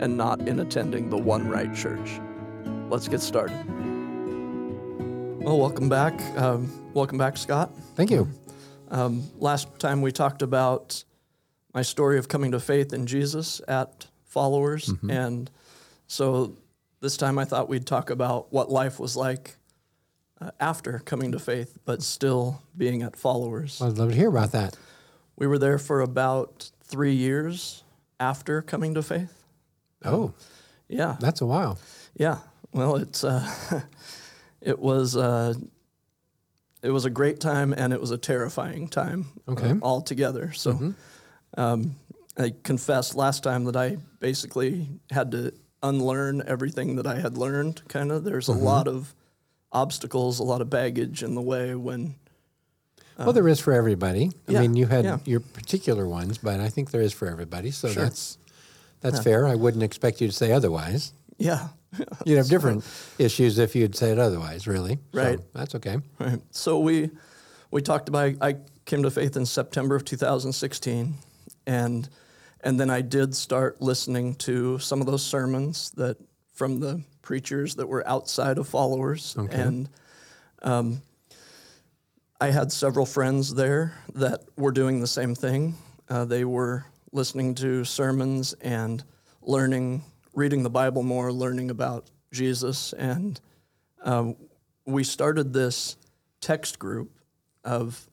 and not in attending the one right church. Let's get started. Well, welcome back. Um, welcome back, Scott. Thank you. Um, last time we talked about my story of coming to faith in Jesus at Followers. And so this time I thought we'd talk about what life was like uh, after coming to faith, but still being at Followers. I'd love to hear about that. We were there for about three years after coming to faith. Oh, Yeah. that's a while. Yeah. Well, it's uh, it was uh, it was a great time and it was a terrifying time Okay. uh, all together. So um, I confessed last time that I basically had to unlearn everything that I had learned. Kind of, there's a lot of obstacles, a lot of baggage in the way when well, there is for everybody. I yeah, mean, you had yeah. your particular ones, but I think there is for everybody. So Sure. that's that's fair. I wouldn't expect you to say otherwise. yeah. You'd have different issues if you'd said otherwise, really. So Right. that's okay. Right. So we we talked about I came to faith in September of 2016 and and then I did start listening to some of those sermons that from the preachers that were outside of followers okay. and um, I had several friends there that were doing the same thing. Uh, they were listening to sermons and learning, reading the Bible more, learning about Jesus, and um, we started this text group of,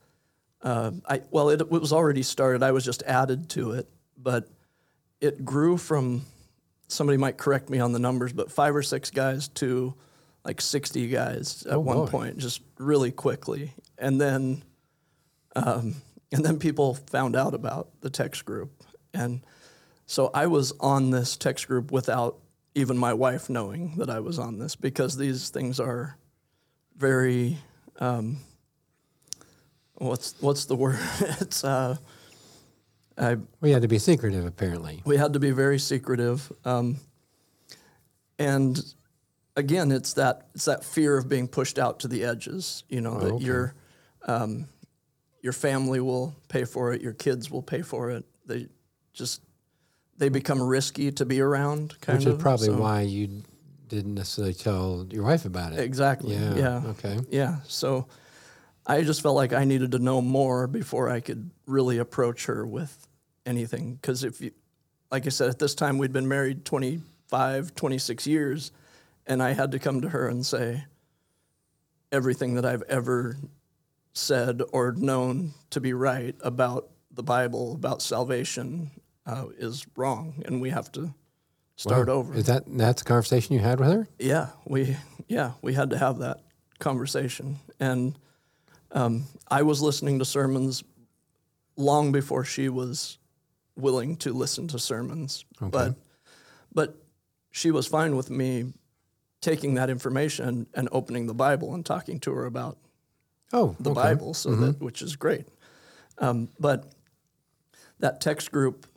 uh, I, well, it, it was already started. I was just added to it, but it grew from, somebody might correct me on the numbers, but five or six guys to like 60 guys at one boy. point, just really quickly. And then, um, and then people found out about the text group. And so I was on this text group without even my wife knowing that I was on this because these things are very um, what's what's the word? it's uh, I We had to be secretive, apparently. we had to be very secretive, um, and again, it's that it's that fear of being pushed out to the edges. You know that okay. your um, your family will pay for it, your kids will pay for it. They just they become risky to be around. Kind Which of is probably so- why you didn't necessarily tell your wife about it. Exactly. Yeah. Yeah. Okay. Yeah. So I just felt like I needed to know more before I could really approach her with anything. Because if you, like I said, at this time we'd been married 25, 26 years, and I had to come to her and say everything that I've ever said or known to be right about the Bible, about salvation, uh, is wrong, and we have to start Wow. over. Is that that's a conversation you had with her? Yeah, we yeah we had to have that conversation, and um, I was listening to sermons long before she was willing to listen to sermons, but but she was fine with me taking that information and opening the Bible and talking to her about Oh, the okay. Bible, so that which is great. Um, but that text group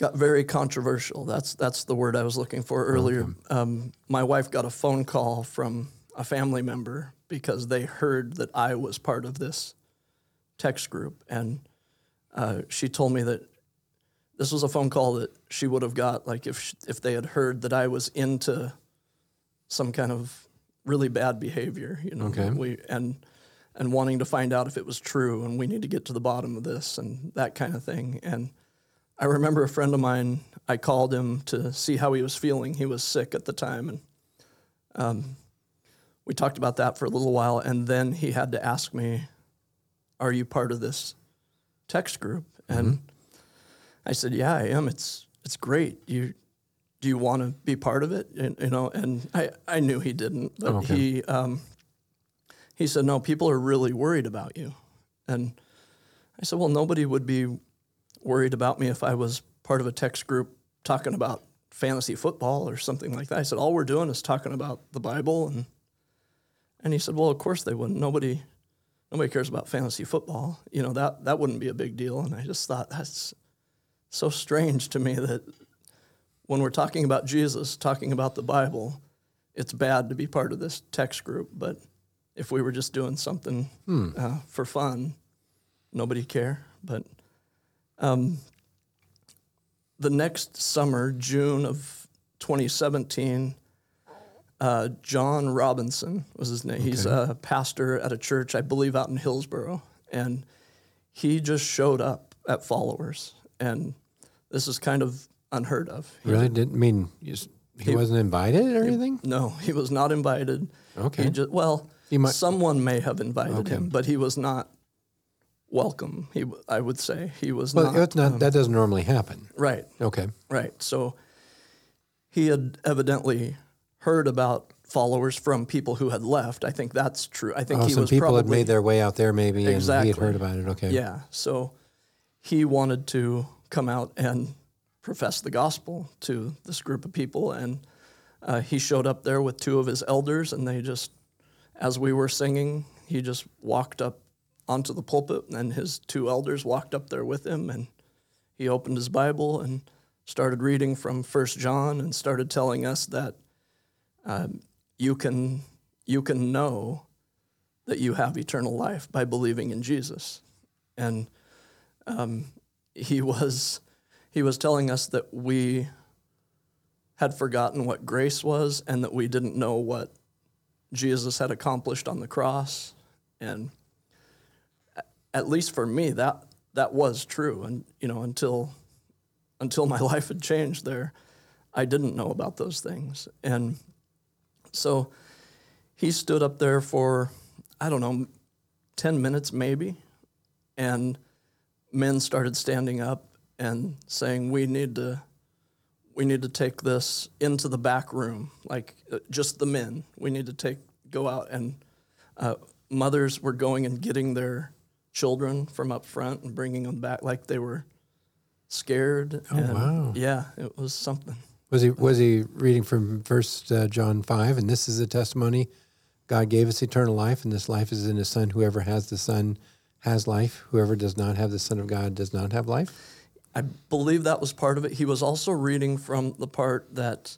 got very controversial. That's that's the word I was looking for earlier. Um, my wife got a phone call from a family member because they heard that I was part of this text group, and uh, she told me that this was a phone call that she would have got like if sh if they had heard that I was into some kind of really bad behavior, you know. Okay. We and and wanting to find out if it was true, and we need to get to the bottom of this and that kind of thing. And I remember a friend of mine. I called him to see how he was feeling. He was sick at the time, and um, we talked about that for a little while. And then he had to ask me, "Are you part of this text group?" And I said, "Yeah, I am. It's it's great. You do you want to be part of it? And, you know?" And I I knew he didn't, but Okay. he um, he said, "No, people are really worried about you." And I said, "Well, nobody would be worried about me if I was part of a text group talking about fantasy football or something like that. I said, all we're doing is talking about the Bible. And, and he said, well, of course they wouldn't. Nobody, nobody cares about fantasy football. You know, that, that wouldn't be a big deal. And I just thought that's so strange to me that when we're talking about Jesus, talking about the Bible, it's bad to be part of this text group. But if we were just doing something uh, for fun, nobody care. But um, the next summer, June of 2017, uh, John Robinson was his name. He's a pastor at a church, I believe, out in Hillsboro, and he just showed up at Followers, and this is kind of unheard of. He- Really didn't mean s- he, wasn't invited or anything. no, he was not invited. Okay. He just, well, He might- someone may have invited Okay. him, but he was not welcome. He, I would say, he was Well, not. not. that doesn't normally happen. Right, Okay. right. So he had evidently heard about followers from people who had left. I think that's true. I think Oh, he some was people probably had made their way out there, maybe, and he had heard about it. Okay. Yeah. So he wanted to come out and profess the gospel to this group of people. And uh, he showed up there with two of his elders, and they just, as we were singing, he just walked up onto the pulpit, and his two elders walked up there with him. And he opened his Bible and started reading from First John and started telling us that um, you can you can know that you have eternal life by believing in Jesus, and um, he was he was telling us that we had forgotten what grace was and that we didn't know what Jesus had accomplished on the cross, and at least for me that that was true, and you know until until my life had changed there, I didn't know about those things, and so he stood up there for I don't know, ten minutes maybe, and men started standing up and saying we need to we need to take this into the back room. Like uh, just the men. We need to take go out. And uh, mothers were going and getting their children from up front and bringing them back like they were scared oh, and wow. yeah it was something Was he was he reading from First uh, John five, and this is the testimony: God gave us eternal life, and this life is in His Son. Whoever has the Son has life. Whoever does not have the Son of God does not have life. I believe that was part of it. He was also reading from the part that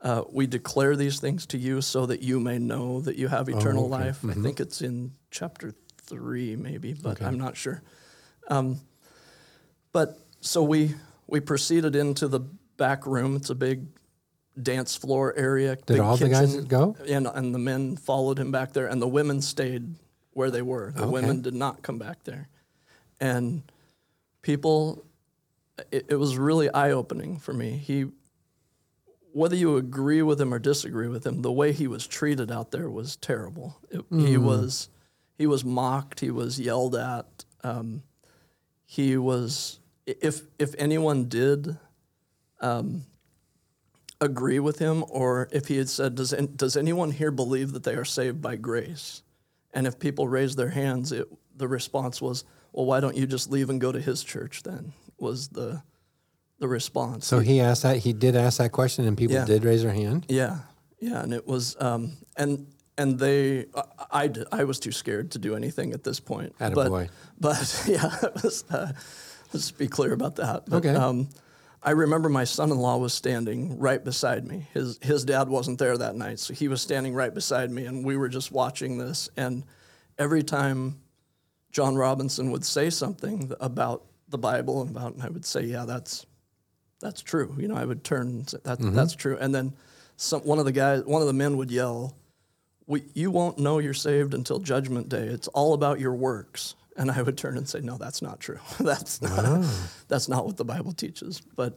uh, we declare these things to you so that you may know that you have eternal okay. life. I think it's in chapter three, maybe, but I'm not sure. Um, but so we we proceeded into the back room. It's a big dance floor area. Did all the guys go? And, and the men followed him back there, and the women stayed where they were. The Okay. women did not come back there. And people, it, it was really eye opening for me. He, whether you agree with him or disagree with him, the way he was treated out there was terrible. It, He was, he was mocked. He was yelled at. Um, he was, if if anyone did um, agree with him, or if he had said, "Does does anyone here believe that they are saved by grace?" And if people raised their hands, it, the response was, "Well, why don't you just leave and go to his church?" Then was the the response. So he asked that. He did ask that question, and people Yeah. did raise their hand. Yeah, yeah, and it was, um, and and they, I, I, I was too scared to do anything at this point. but, Attaboy. but yeah, it was, uh, let's be clear about that. But, Okay. Um, I remember my son-in-law was standing right beside me. His his dad wasn't there that night, so he was standing right beside me, and we were just watching this. And every time John Robinson would say something about the Bible and about, and I would say, "Yeah, that's that's true." You know, I would turn and say, that, "That's true," and then some, one of the guys, one of the men would yell, we, "You won't know you're saved until Judgment Day. It's all about your works." And I would turn and say, "No, that's not true. that's not that's not what the Bible teaches." But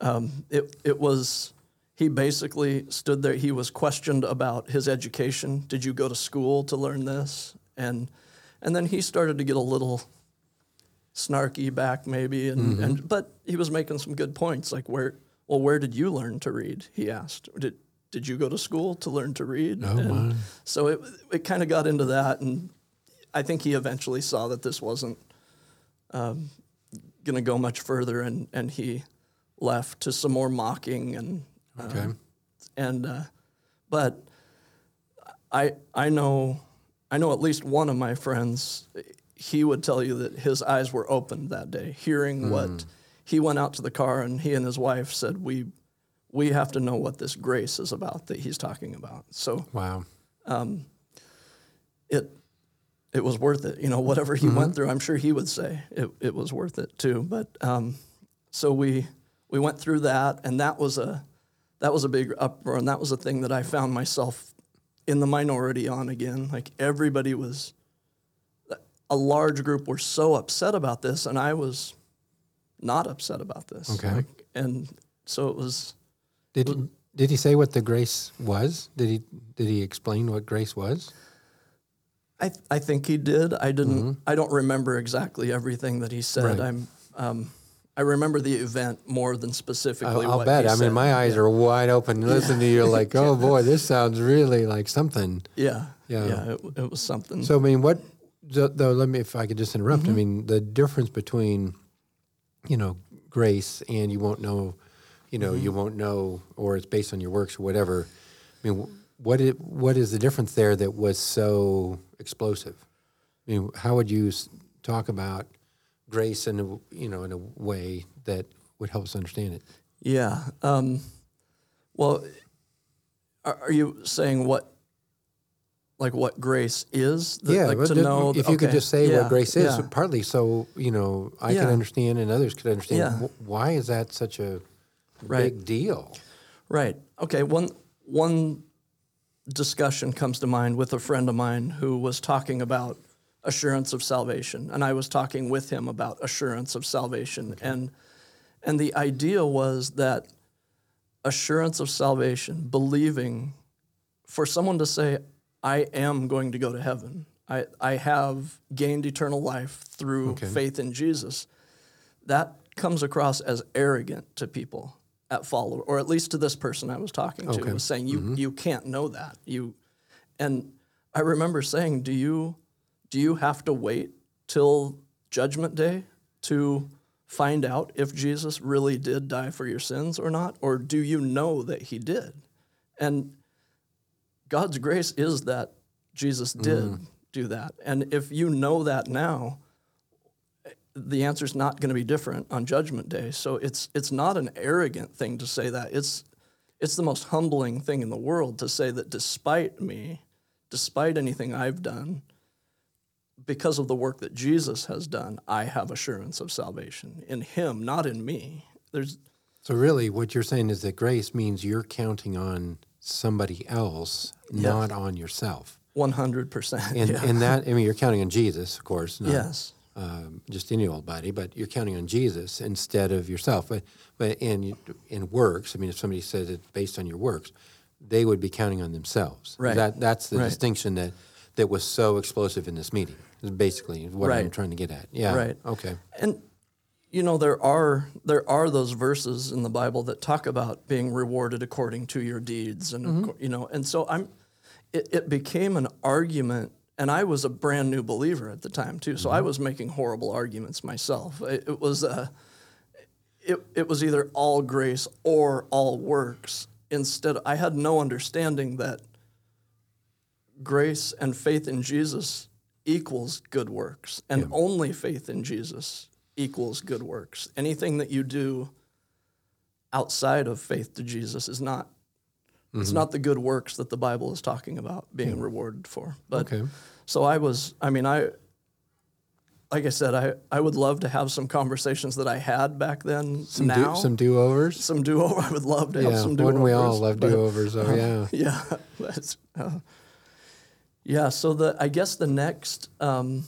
um, it it was. He basically stood there. He was questioned about his education. Did you go to school to learn this? And and then he started to get a little snarky back maybe and, and but he was making some good points like where well where did you learn to read he asked did did you go to school to learn to read Oh, and so it it kind of got into that and I think he eventually saw that this wasn't um, going to go much further and and he left to some more mocking and Okay. and uh, but I I know I know at least one of my friends. He would tell you that his eyes were opened that day, hearing what he went out to the car and he and his wife said, "We we have to know what this grace is about that he's talking about." So Wow. it it was worth it. You know, whatever he went through, I'm sure he would say it, it was worth it too. But um, so we we went through that, and that was a that was a big uproar, and that was a thing that I found myself in the minority on again. Like everybody was, a large group were so upset about this, and I was not upset about this. Okay. Like, and so it was. Did he, did he say what the grace was? Did he did he explain what grace was? I, th- I think he did. I didn't. I don't remember exactly everything that he said. Mm-hmm. Right. I'm. Um, I remember the event more than specifically. I'll, I'll bet. I said. mean, my eyes are wide open. Listen to you, like, oh boy, this sounds really like something. Yeah. Yeah. Yeah. It, it was something. So I mean, what? Though, let me, if I could just interrupt. Mm-hmm. I mean, the difference between, you know, grace and you won't know, you know, Mm-hmm. you won't know, or it's based on your works or whatever. I mean, wh- what it, what is the difference there that was so explosive? I mean, how would you talk about grace in a you know in a way that would help us understand it? yeah. Um, well, are, are you saying what, like what grace is? That- yeah, Like to know. if you could just say yeah, what grace is, yeah. partly so you know I Yeah. could understand and others could understand. Yeah. Why is that such a Right. big deal? Right. Okay. One one discussion comes to mind with a friend of mine who was talking about assurance of salvation, and I was talking with him about assurance of salvation, and and the idea was that assurance of salvation, believing, for someone to say, "I am going to go to heaven," I I have gained eternal life through faith in Jesus that comes across as arrogant to people at follow or at least to this person I was talking to Okay. was saying you mm-hmm. you can't know that. You and I remember saying do you do you have to wait till judgment day to find out if Jesus really did die for your sins or not? Or do you know that he did? And God's grace is that Jesus did mm. do that. And if you know that now the answer is not going to be different on judgment day. So it's it's not an arrogant thing to say that. It's it's the most humbling thing in the world to say that despite me despite anything i've done because of the work that jesus has done i have assurance of salvation in him not in me. There's So really, what you're saying is that grace means you're counting on somebody else, not on yourself. 100% And yeah. and that I mean, you're counting on Jesus, of course, not yes um, just any old body, but you're counting on Jesus instead of yourself. But but in in works, I mean, if somebody says it's based on your works, they would be counting on themselves. Right. That that's the Right. distinction that that was so explosive in this meeting. Is basically what I'm trying to get at. Yeah. Right. Okay. And you know there are there are those verses in the Bible that talk about being rewarded according to your deeds, and Mm-hmm. you know, and so I'm. It, it became an argument, and I was a brand new believer at the time too, so Mm-hmm. I was making horrible arguments myself. It, it was uh, it it was either all grace or all works. Instead, I had no understanding that grace and faith in Jesus equals good works, and only faith in Jesus equals good works. Anything that you do outside of faith to Jesus is not. It's not the good works that the Bible is talking about being rewarded for. But Okay. so I was. I mean, I. Like I said, I, I would love to have some conversations that I had back then. Some now, do, some do overs. some do over. I would love to have some do overs. Wouldn't we all love do overs? Oh yeah. yeah, that's uh, yeah. So the I guess the next um,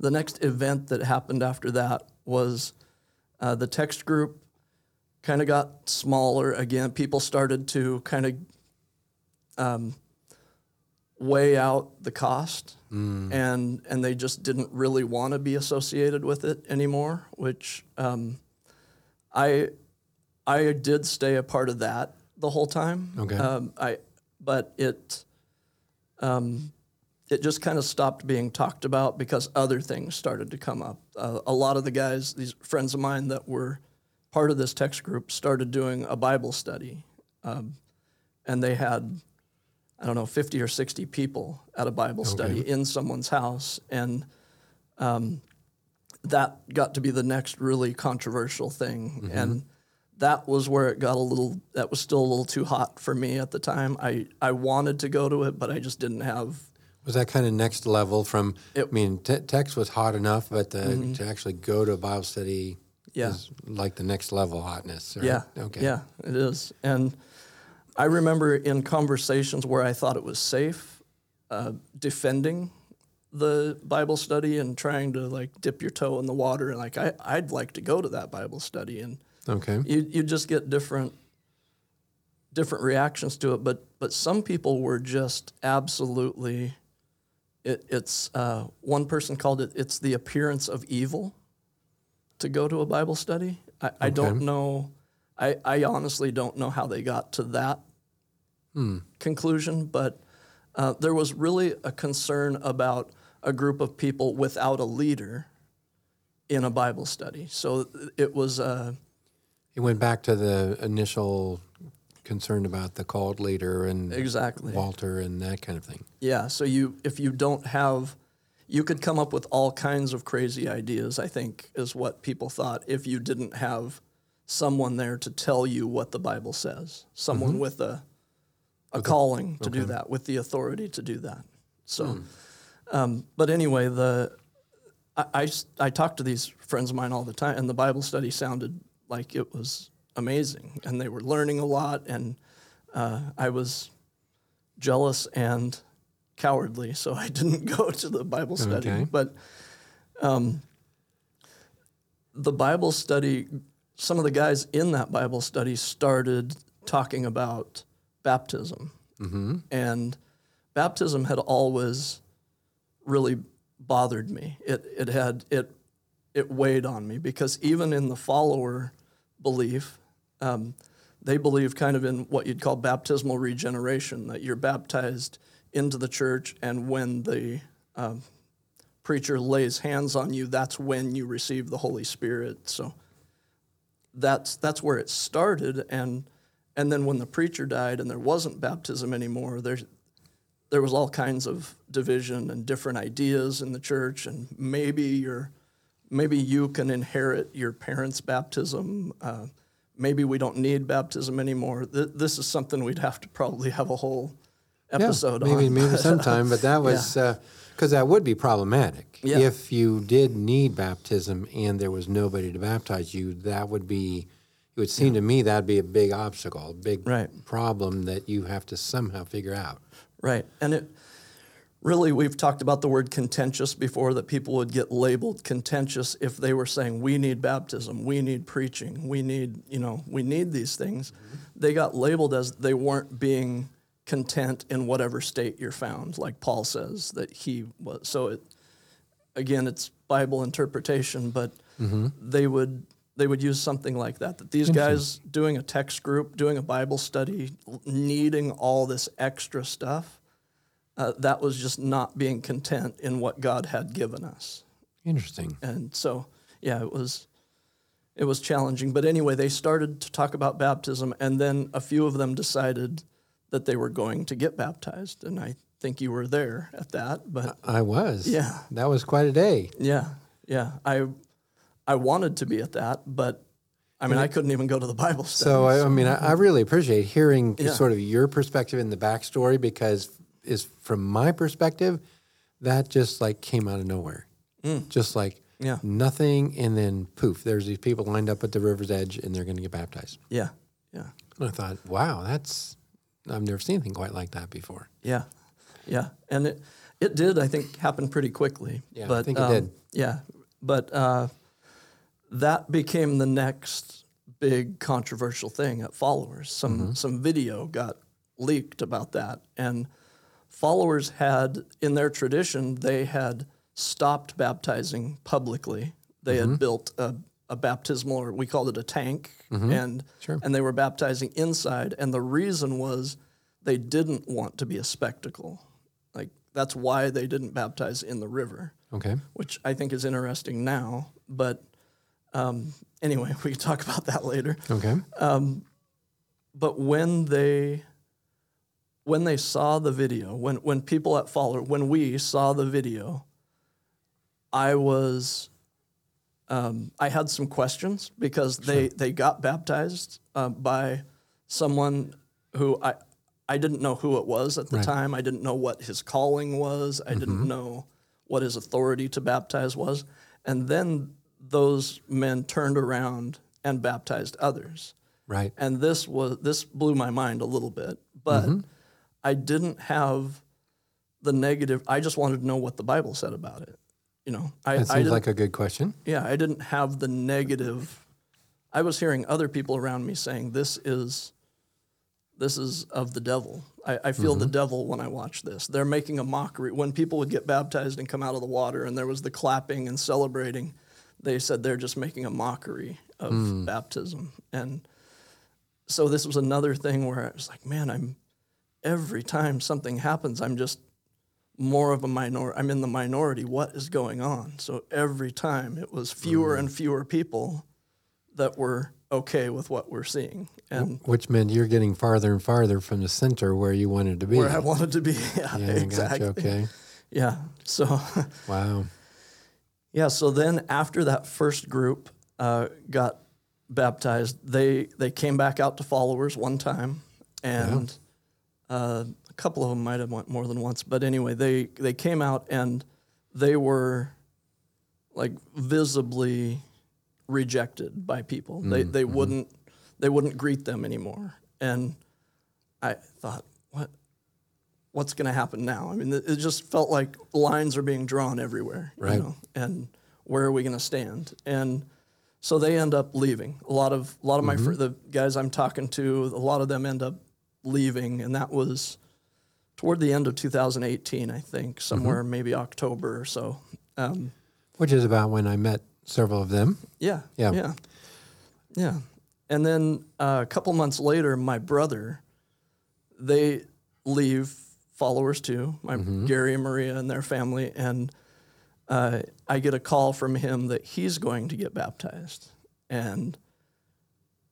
the next event that happened after that was uh, the text group kind of got smaller again. People started to kind of um, weigh out the cost, and and they just didn't really want to be associated with it anymore. Which um, I I did stay a part of that the whole time. Okay. Um, I, but it, um, it just kind of stopped being talked about because other things started to come up. Uh, a lot of the guys, these friends of mine that were part of this text group started doing a Bible study, um, and they had I don't know fifty or sixty people at a Bible study in someone's house, and um, that got to be the next really controversial thing, and that was where it got a little. That was still a little too hot for me at the time. I I wanted to go to it, but I just didn't have. Was that kind of next level from? It- I mean, te- text was hot enough, but the, to actually go to a Bible study Yeah. is like the next level hotness. right? Yeah. Okay. Yeah, it is. And I remember in conversations where I thought it was safe, uh, defending the Bible study and trying to like dip your toe in the water. And like, I, I'd like to go to that Bible study. And Okay. you, you just get different different reactions to it. But, but some people were just absolutely, it, it's, uh, one person called it, it's the appearance of evil to go to a Bible study. I, I don't know. I, I honestly don't know how they got to that conclusion, but uh, there was really a concern about a group of people without a leader in a Bible study. So it was, uh, It went back to the initial concern about the called leader and Exactly. Walter and that kind of thing. yeah. So you, if you don't have, you could come up with all kinds of crazy ideas. I think is what people thought if you didn't have someone there to tell you what the Bible says, someone with a a calling to do that, with the authority to do that. So, um, but anyway, the I, I I talk to these friends of mine all the time, and the Bible study sounded like it was amazing, and they were learning a lot, and uh, I was jealous and cowardly, so I didn't go to the Bible study. Okay. But um, the Bible study, some of the guys in that Bible study started talking about baptism. And baptism had always really bothered me. It, it had, it, it weighed on me because even in the follower belief, um, they believe kind of in what you'd call baptismal regeneration, that you're baptized into the church, and when the um, preacher lays hands on you, that's when you receive the Holy Spirit. So that's that's where it started, and and then when the preacher died and there wasn't baptism anymore, there's there was all kinds of division and different ideas in the church, and maybe you're maybe you can inherit your parents' baptism. Uh, maybe we don't need baptism anymore. Th- this is something we'd have to probably have a whole episode maybe on. maybe sometime, but that was uh, because that would be problematic. Yeah. If you did need baptism and there was nobody to baptize you, that would be. It would seem to me that'd be a big obstacle, a big Right. problem that you have to somehow figure out. Right. And it really, we've talked about the word contentious before, that people would get labeled contentious if they were saying, we need baptism, we need preaching, we need, you know, we need these things. Mm-hmm. They got labeled as they weren't being content in whatever state you're found, like Paul says that he was. So it, again, it's Bible interpretation, but they would they would use something like that. That these guys doing a text group, doing a Bible study, needing all this extra stuff, uh, that was just not being content in what God had given us. Interesting. And so, yeah, it was it was challenging. But anyway, they started to talk about baptism, and then a few of them decided that they were going to get baptized, and I think you were there at that. But I was. Yeah. That was quite a day. yeah, yeah, I I wanted to be at that, but I mean, I couldn't even go to the Bible study. So I, I mean, I, I really appreciate hearing Yeah. sort of your perspective in the backstory because, is from my perspective, that just like came out of nowhere, just like Mm. Yeah. nothing, and then poof, there's these people lined up at the river's edge, and they're going to get baptized. yeah, yeah, And I thought, wow, that's I've never seen anything quite like that before. yeah, yeah, and it it did, I think, happen pretty quickly. Yeah, I but, think it um, did. Yeah, but uh, that became the next big controversial thing at Followers. Some Mm-hmm. some video got leaked about that, and followers had in their tradition they had stopped baptizing publicly. They Mm-hmm. had built a, a baptismal, or we called it a tank, Mm-hmm. and and they were baptizing inside. And the reason was they didn't want to be a spectacle. Like that's why they didn't baptize in the river Okay. which I think is interesting now. But um, anyway, we can talk about that later. Okay. But when they when they saw the video, when when people at Follower, when we saw the video, I was um, I had some questions because they they got baptized uh, by someone who I I didn't know who it was at the Right. time. I didn't know what his calling was. I didn't know what his authority to baptize was. And then those men turned around and baptized others Right. and this was this blew my mind a little bit but i didn't have the negative i just wanted to know what the bible said about it you know i, That seems didn't, like a good question. yeah i didn't have the negative. I was hearing other people around me saying this is this is of the devil. I, I feel the mm-hmm. devil when i watch this. They're making a mockery. When people would get baptized and come out of the water and there was the clapping and celebrating they said they're just making a mockery of hmm. baptism. And so this was another thing where I was like, man, I'm every time something happens, I'm just more of a minor. I'm in the minority. What is going on? So every time it was fewer and fewer people that were okay with what we're seeing and Which meant you're getting farther and farther from the center where you wanted to be. where I wanted to be. Yeah, yeah, exactly. gotcha. Okay. Yeah. So Wow. Yeah, so then after that first group uh, got baptized, they they came back out to followers one time, and uh, a couple of them might have went more than once. But anyway, they they came out and they were like visibly rejected by people. They mm, they mm-hmm. wouldn't they wouldn't greet them anymore, and I thought, what what's going to happen now? I mean, it just felt like lines are being drawn everywhere, Right. you know, and where are we going to stand? And so they end up leaving. A lot of a lot of my fr- mm-hmm. the guys I'm talking to, a lot of them end up leaving, and that was toward the end of 2018, I think, somewhere maybe October or so. Um, Which is about when I met several of them. yeah, Yeah. yeah, yeah. And then uh, a couple months later, my brother, they leave followers too, my Gary and Maria and their family, and uh, I get a call from him that he's going to get baptized, and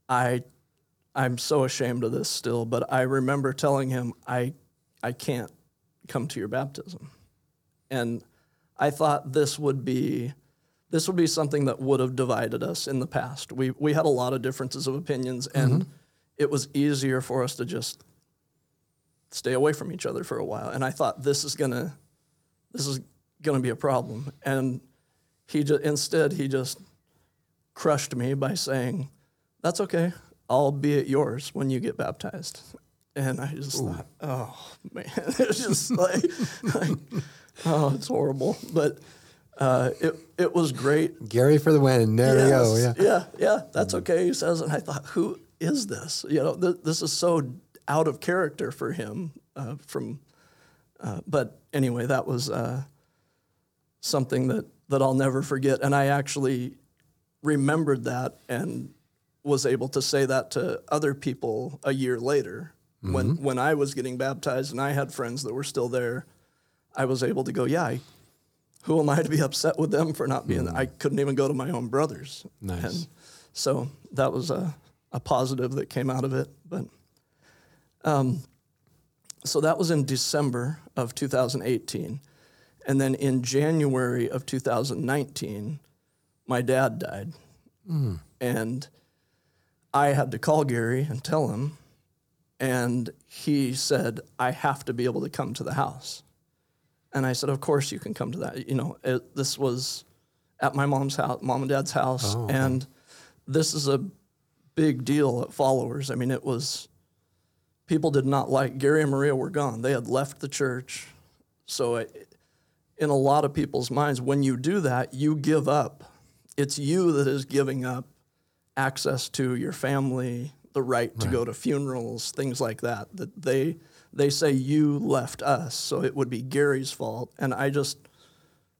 I, I'm so ashamed of this still, but I remember telling him I, I can't come to your baptism, and I thought this would be this would be something that would have divided us in the past. We we had a lot of differences of opinions, mm-hmm. and it was easier for us to just stay away from each other for a while. And I thought this is gonna this is gonna be a problem. And he just instead he just crushed me by saying, "That's okay. I'll be at yours when you get baptized." And I just thought, "Oh man, it's just like, like oh, it's horrible." But uh, it it was great Gary for the win. There we go. Yeah. Yeah, yeah, that's okay. He says, and I thought, who is this? You know, th- this is so out of character for him. Uh, from, uh, but anyway, that was uh, something that that I'll never forget, and I actually remembered that and was able to say that to other people a year later when mm-hmm. when I was getting baptized and I had friends that were still there. I was able to go, yeah. I, who am I to be upset with them for not being there? I mm. couldn't even go to my own brothers. Nice. And so that was a, a positive that came out of it. But um, so that was in December of 2018. And then in January of 2019, my dad died. Mm. And I had to call Gary and tell him. And he said, I have to be able to come to the house. And I said, Of course you can come to that. You know, it, this was at my mom's house, mom and dad's house. Oh. And this is a big deal at followers. I mean, it was, people did not like, Gary and Maria were gone. They had left the church. So, it, in a lot of people's minds, when you do that, you give up. It's you that is giving up access to your family, the right to go to funerals, things like that. That they they say you left us, so it would be Gary's fault, and I just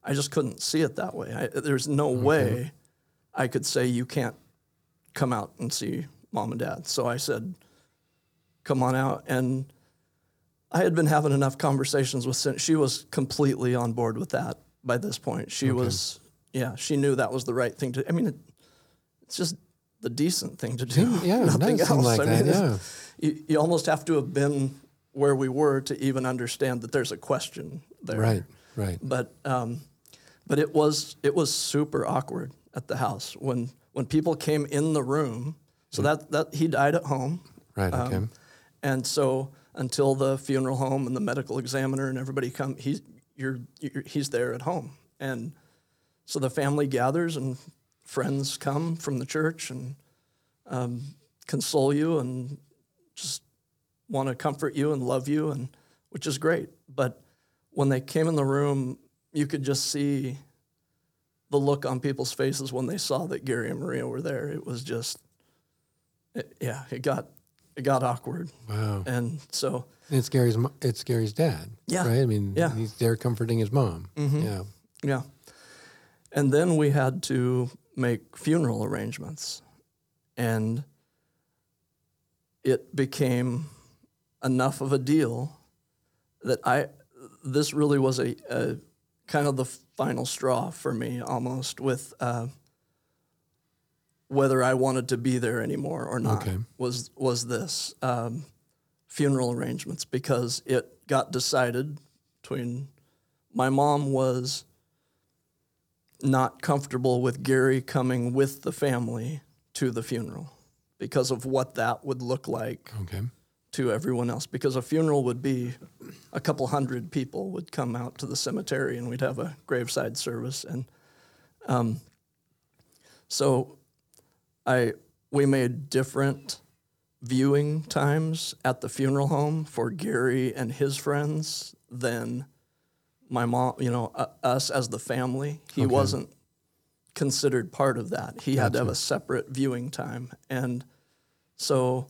I just couldn't see it that way. I, there's no way I could say you can't come out and see mom and dad. So I said, "Come on out." And I had been having enough conversations with she was completely on board with that by this point. She was yeah, she knew that was the right thing to I mean it, it's just the decent thing to do. Yeah, nothing does else. like I mean, it's- yeah. you, you almost have to have been where we were to even understand that there's a question there. Right, right. But um, but it was it was super awkward at the house when when people came in the room. So that that he died at home. Right, okay. Um, and so until the funeral home and the medical examiner and everybody come, he's you're, you're he's there at home, and so the family gathers and friends come from the church and um, console you and just want to comfort you and love you, and which is great. But when they came in the room, you could just see the look on people's faces when they saw that Gary and Maria were there. It was just, it, yeah, it got it got awkward, Wow. and so It's Gary's. It's Gary's dad. Yeah. Right. I mean, Yeah. he's there comforting his mom. Mm-hmm. Yeah. Yeah. And then we had to make funeral arrangements. And it became enough of a deal that I, this really was a, a kind of the final straw for me almost with uh, whether I wanted to be there anymore or not Okay. was, was this um, funeral arrangements because it got decided between my mom was not comfortable with Gary coming with the family to the funeral because of what that would look like Okay. to everyone else. Because a funeral would be a couple hundred people would come out to the cemetery and we'd have a graveside service. And um, so I we made different viewing times at the funeral home for Gary and his friends than my mom, you know, uh, us as the family. He wasn't considered part of that. He had to have a separate viewing time. And so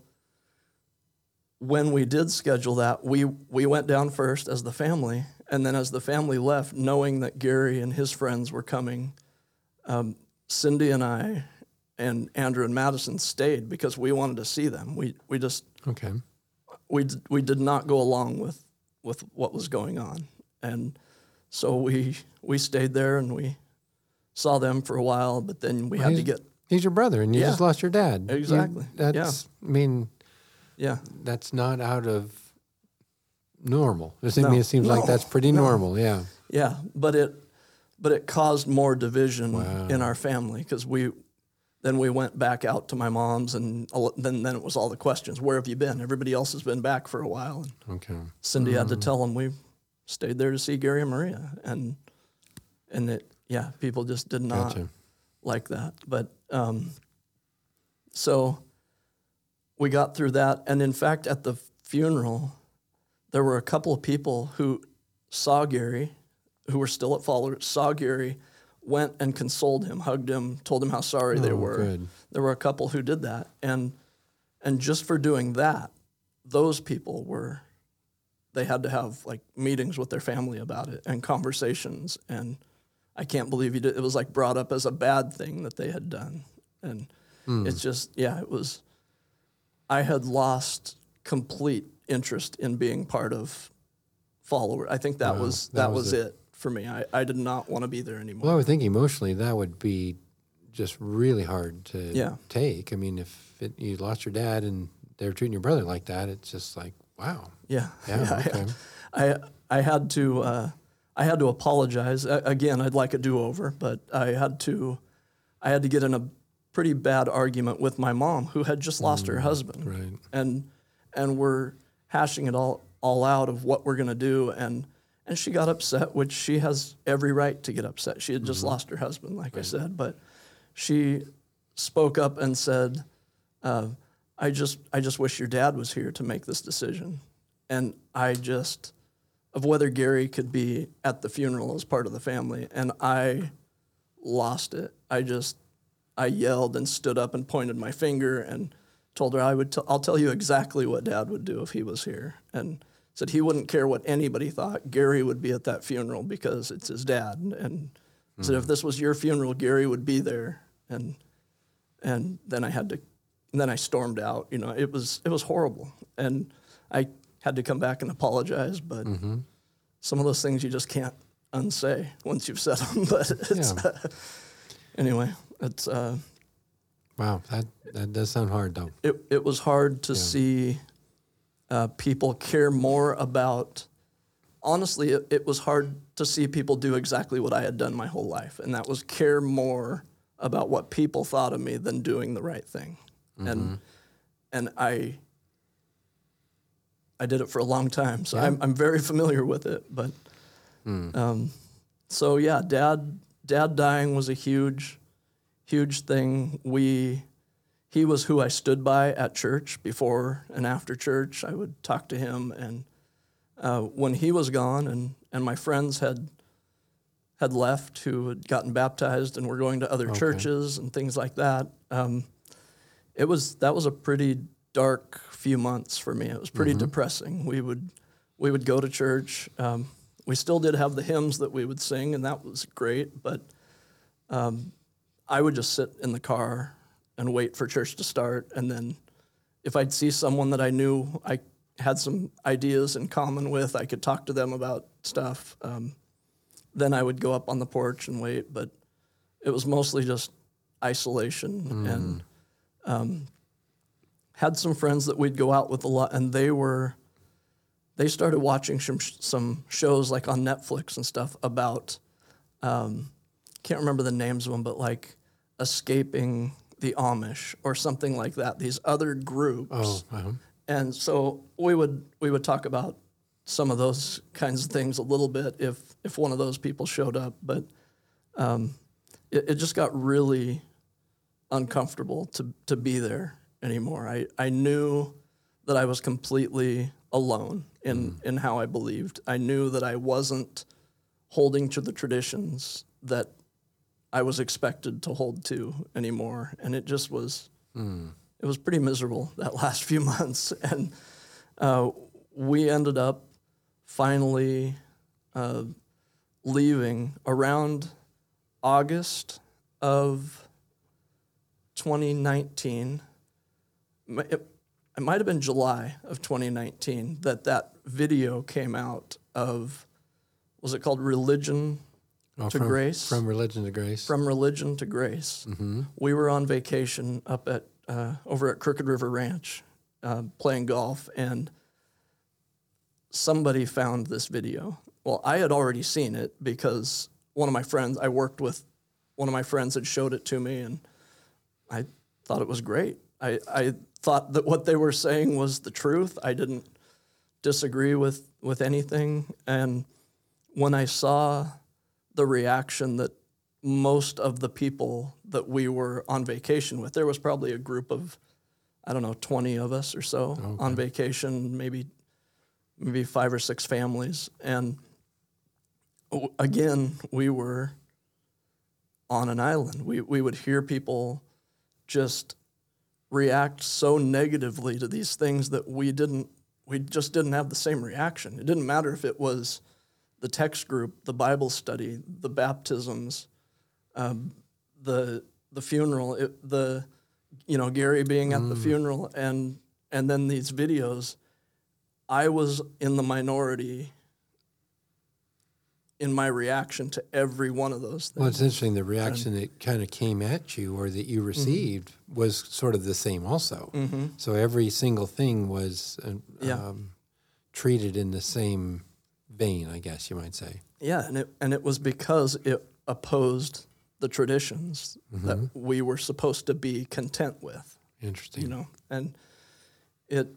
when we did schedule that, we, we went down first as the family. And then as the family left, knowing that Gary and his friends were coming, um, Cindy and I and Andrew and Madison stayed because we wanted to see them. We, we just Okay. we d- we did not go along with with what was going on, and so we we stayed there and we saw them for a while, but then we had to get He's your brother, and you Yeah. just lost your dad. You- Exactly. that's. I mean, yeah that's not out of normal. I No. mean, it seems like that's pretty No. normal. Yeah. yeah, but it but it caused more division Wow. in our family because we then we went back out to my mom's and then then it was all the questions. Where have you been? Everybody else has been back for a while, and Okay. Cindy had to Mm. tell them we stayed there to see Gary and Maria, and and it yeah, people just did not Gotcha. like that. But um, so we got through that, and in fact, at the funeral, there were a couple of people who saw Gary, who were still at Follower, saw Gary, went and consoled him, hugged him, told him how sorry they Oh, were. good. There were a couple who did that, and and just for doing that, those people were they had to have like meetings with their family about it and conversations and I can't believe he did it was like brought up as a bad thing that they had done and Hmm. it's just yeah it was I had lost complete interest in being part of follower I think that Wow, was that that, was was, it. it. for me I, I did not want to be there anymore Well, I would think emotionally that would be just really hard to Yeah. take. I mean, if it, you lost your dad and they were treating your brother like that, it's just like, wow. yeah Yeah, okay. I I had to uh, I had to apologize A- again. I'd like a do over, but I had to I had to get in a pretty bad argument with my mom, who had just lost her husband, right. and and we're hashing it all all out of what we're gonna do, and and she got upset, which she has every right to get upset. She had just lost her husband, like I said, but she spoke up and said, uh, "I just I just wish your dad was here to make this decision," and I just of whether Gary could be at the funeral as part of the family, and I lost it. I just I yelled and stood up and pointed my finger and told her I would t- I'll tell you exactly what Dad would do if he was here, and said he wouldn't care what anybody thought. Gary would be at that funeral because it's his dad, and said if hmm. this was your funeral, Gary would be there, and and then I had to, and then I stormed out. You know, it was it was horrible, and I had to come back and apologize. But some of those things you just can't unsay once you've said them. But it's Yeah. anyway, it's uh, Wow, that that does sound hard though. it, it was hard to see uh, people care more about honestly it, it was hard to see people do exactly what i had done my whole life and that was care more about what people thought of me than doing the right thing and and i i did it for a long time so I'm, I'm very familiar with it but um, so yeah dad dad dying was a huge huge thing we he was who I stood by at church before and after church. I would talk to him, and uh, when he was gone, and and my friends had had left who had gotten baptized and were going to other churches and things like that. Um, it was that was a pretty dark few months for me. It was pretty depressing. We would we would go to church. Um, we still did have the hymns that we would sing, and that was great. But um, I would just sit in the car and wait for church to start. And then if I'd see someone that I knew I had some ideas in common with, I could talk to them about stuff. Um, then I would go up on the porch and wait. But it was mostly just isolation and um, had some friends that we'd go out with a lot, and they were they started watching some some shows like on Netflix and stuff about um, can't remember the names of them, but like escaping the Amish or something like that. These other groups, Oh, uh-huh. and so we would we would talk about some of those kinds of things a little bit if if one of those people showed up, but um, it, it just got really uncomfortable to to be there anymore. I I knew that I was completely alone in in how I believed. I knew that I wasn't holding to the traditions that I was expected to hold to anymore, and it just was it was pretty miserable that last few months, and uh, we ended up finally uh, leaving around August of 2019. It, it might have been July of 2019 that that video came out of was it called Religion Oh, to from, Grace? From religion to grace. from religion to grace. We were on vacation up at uh, over at Crooked River Ranch, uh, playing golf, and somebody found this video. Well, I had already seen it because one of my friends I worked with, one of my friends had showed it to me, and I thought it was great. I, I thought that what they were saying was the truth. I didn't disagree with with anything, and when I saw the reaction that most of the people that we were on vacation with, there was probably a group of, I don't know, 20 of us or so on vacation, maybe maybe five or six families. And again, we were on an island. We, we would hear people just react so negatively to these things that we didn't, we just didn't have the same reaction. It didn't matter if it was the text group, the Bible study, the baptisms, um, the the funeral, it, the you know Gary being at the funeral, and and then these videos. I was in the minority in my reaction to every one of those things. well, it's interesting. The reaction that kind of came at you or that you received was sort of the same also. So every single thing was uh, Yeah. um, treated in the same vein, I guess you might say. Yeah, and it and it was because it opposed the traditions that we were supposed to be content with. Interesting. you know and it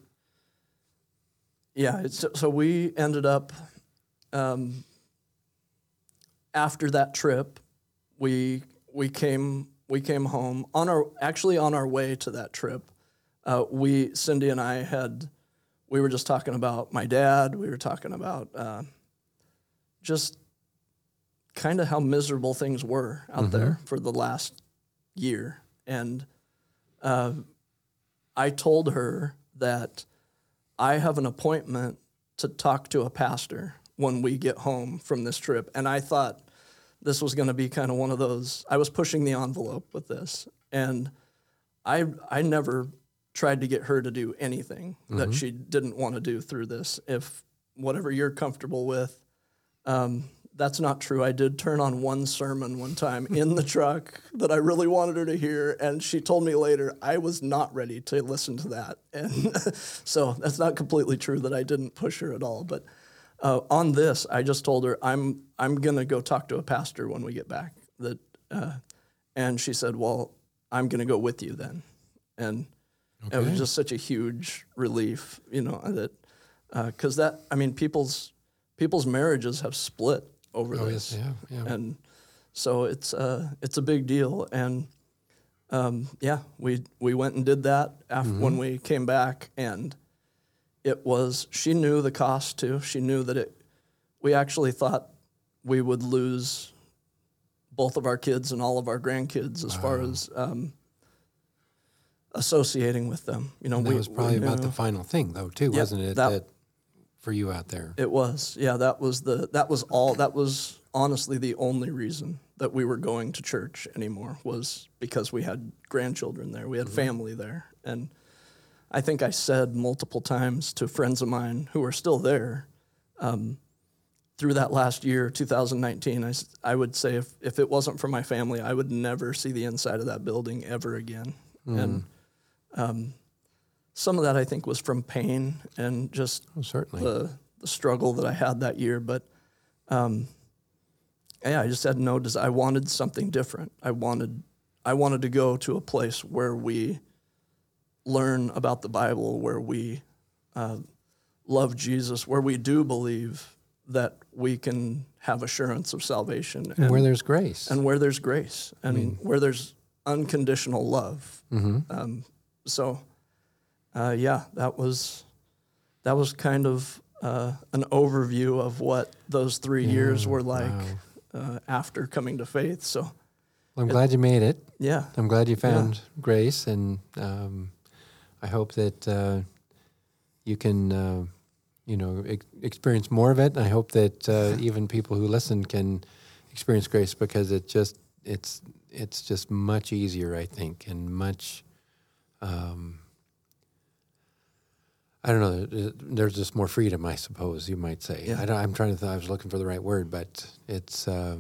yeah it's so we ended up um, after that trip we we came we came home. On our actually on our way to that trip uh, we cindy and i had we were just talking about my dad. We were talking about uh, just kind of how miserable things were out there for the last year. And uh, I told her that I have an appointment to talk to a pastor when we get home from this trip. And I thought this was going to be kind of one of those, I was pushing the envelope with this. And I, I never tried to get her to do anything that she didn't want to do through this. If whatever you're comfortable with, um, that's not true. I did turn on one sermon one time in the truck that I really wanted her to hear, and she told me later I was not ready to listen to that. And so that's not completely true that I didn't push her at all. But uh, on this, I just told her I'm I'm gonna go talk to a pastor when we get back. That, uh, and she said, "Well, I'm gonna go with you then," and it was just such a huge relief, you know, that because that I mean people's people's marriages have split over Oh, this, yes, yeah, yeah. and so it's uh, it's a big deal. And um, yeah, we we went and did that after Mm-hmm. when we came back, and it was she knew the cost too. She knew that it. We actually thought we would lose both of our kids and all of our grandkids as far as um, associating with them. You know, And that we was probably we about the final thing, though, too, Yeah, wasn't it? that- That, for you out there. It was, yeah. That was the that was all. That was honestly the only reason that we were going to church anymore was because we had grandchildren there, we had family there, and I think I said multiple times to friends of mine who are still there. Um, through that last year, 2019, I, I would say if, if it wasn't for my family, I would never see the inside of that building ever again. And um, some of that I think was from pain and just Oh, certainly. the, the struggle that I had that year. But um, yeah, I just had no desire. I wanted something different. I wanted I wanted to go to a place where we learn about the Bible, where we uh, love Jesus, where we do believe that we can have assurance of salvation, and where there's grace. and where there's grace and where there's unconditional love. mm-hmm. Um, so, uh, yeah, that was that was kind of uh, an overview of what those three years were like uh, after coming to faith. So, Well, I'm glad you made it. yeah, I'm glad you found grace, and um, I hope that uh, you can, uh, you know, ex- experience more of it. And I hope that uh, even people who listen can experience grace because it just it's it's just much easier, I think, and much. Um, I don't know. There's just more freedom, I suppose you might say. Yeah. I don't, I'm trying to. Th- I was looking for the right word, but it's uh,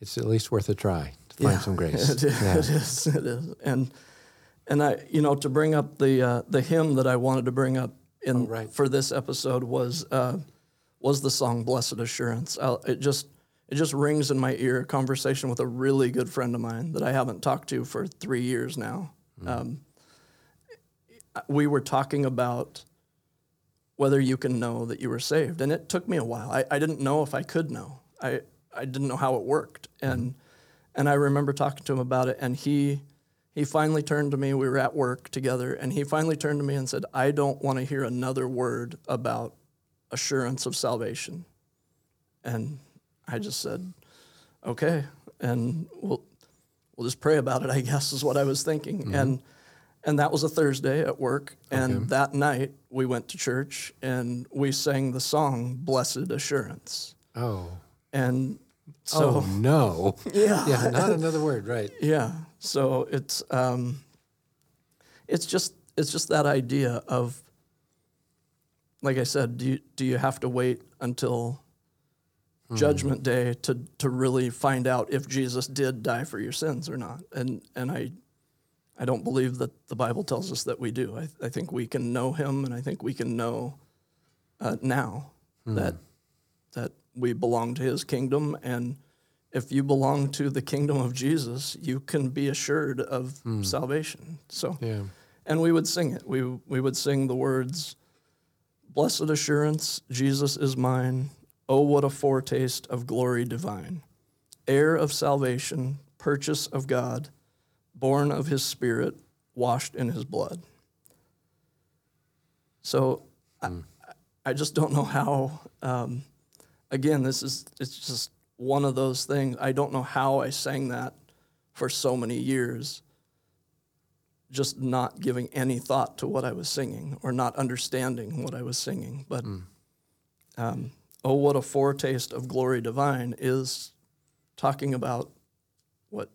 it's at least worth a try to find Yeah, some grace. It is, Yeah. it is. It is. And and I, you know, to bring up the uh, the hymn that I wanted to bring up in Oh, right. for this episode was uh, was the song "Blessed Assurance." i it just it just rings in my ear. A conversation with a really good friend of mine that I haven't talked to for three years now. Um, we were talking about whether you can know that you were saved. And it took me a while. I, I didn't know if I could know. I, I didn't know how it worked. And and I remember talking to him about it and he he finally turned to me, we were at work together, and he finally turned to me and said, I don't want to hear another word about assurance of salvation. And I just said, Okay. And we'll we'll just pray about it, I guess, is what I was thinking. Mm-hmm. And and that was a Thursday at work. And that night we went to church and we sang the song Blessed Assurance. Oh. And so oh no. yeah. yeah, not another word, right? Yeah. So it's um, it's just it's just that idea of like I said, do you do you have to wait until judgment day to to really find out if Jesus did die for your sins or not? And and I I don't believe that the Bible tells us that we do. I, I think we can know him and I think we can know uh, now that that we belong to his kingdom and if you belong to the kingdom of Jesus, you can be assured of salvation. So, Yeah. and we would sing it. We we would sing the words, "Blessed assurance, Jesus is mine. Oh, what a foretaste of glory divine, heir of salvation, purchase of God, born of His Spirit, washed in His blood." So, I, I just don't know how. Um, again, this is it's just one of those things. I don't know how I sang that for so many years, just not giving any thought to what I was singing or not understanding what I was singing. But um, oh, what a foretaste of glory divine is talking about what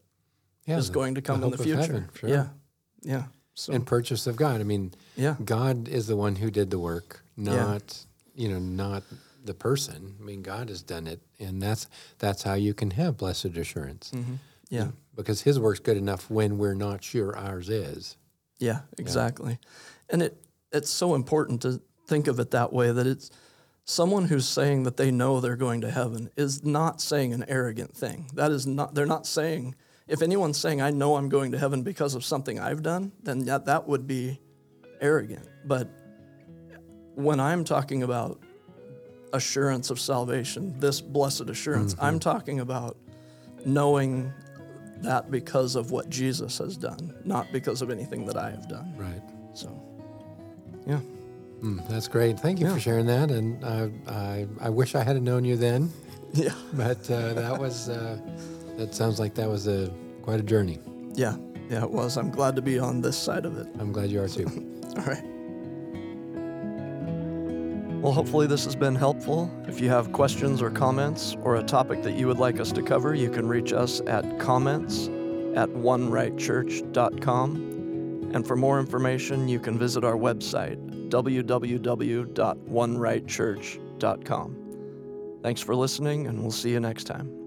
Yeah. is the- going to come the in the future. heaven, sure. Yeah, yeah. So And purchase of God. I mean, yeah, God is the one who did the work, not you know, not the person. I mean, God has done it, and that's that's how you can have blessed assurance. Mm-hmm. Yeah. Because His work's good enough when we're not sure ours is. Yeah, exactly. And it it's so important to think of it that way that it's someone who's saying that they know they're going to heaven is not saying an arrogant thing. That is not they're not saying if anyone's saying I know I'm going to heaven because of something I've done, then that that would be arrogant. But when I'm talking about assurance of salvation, this blessed assurance, I'm talking about knowing that because of what Jesus has done, not because of anything that I have done. Right. So, yeah. Mm, that's great. Thank you Yeah. for sharing that. And I, I, I wish I had known you then, Yeah. but uh, that was uh, that sounds like that was a quite a journey. Yeah. Yeah, it was. I'm glad to be on this side of it. I'm glad you are too. All right. Well, hopefully, this has been helpful. If you have questions or comments or a topic that you would like us to cover, you can reach us at comments at onerightchurch.com. And for more information, you can visit our website, www.onerightchurch.com. Thanks for listening, and we'll see you next time.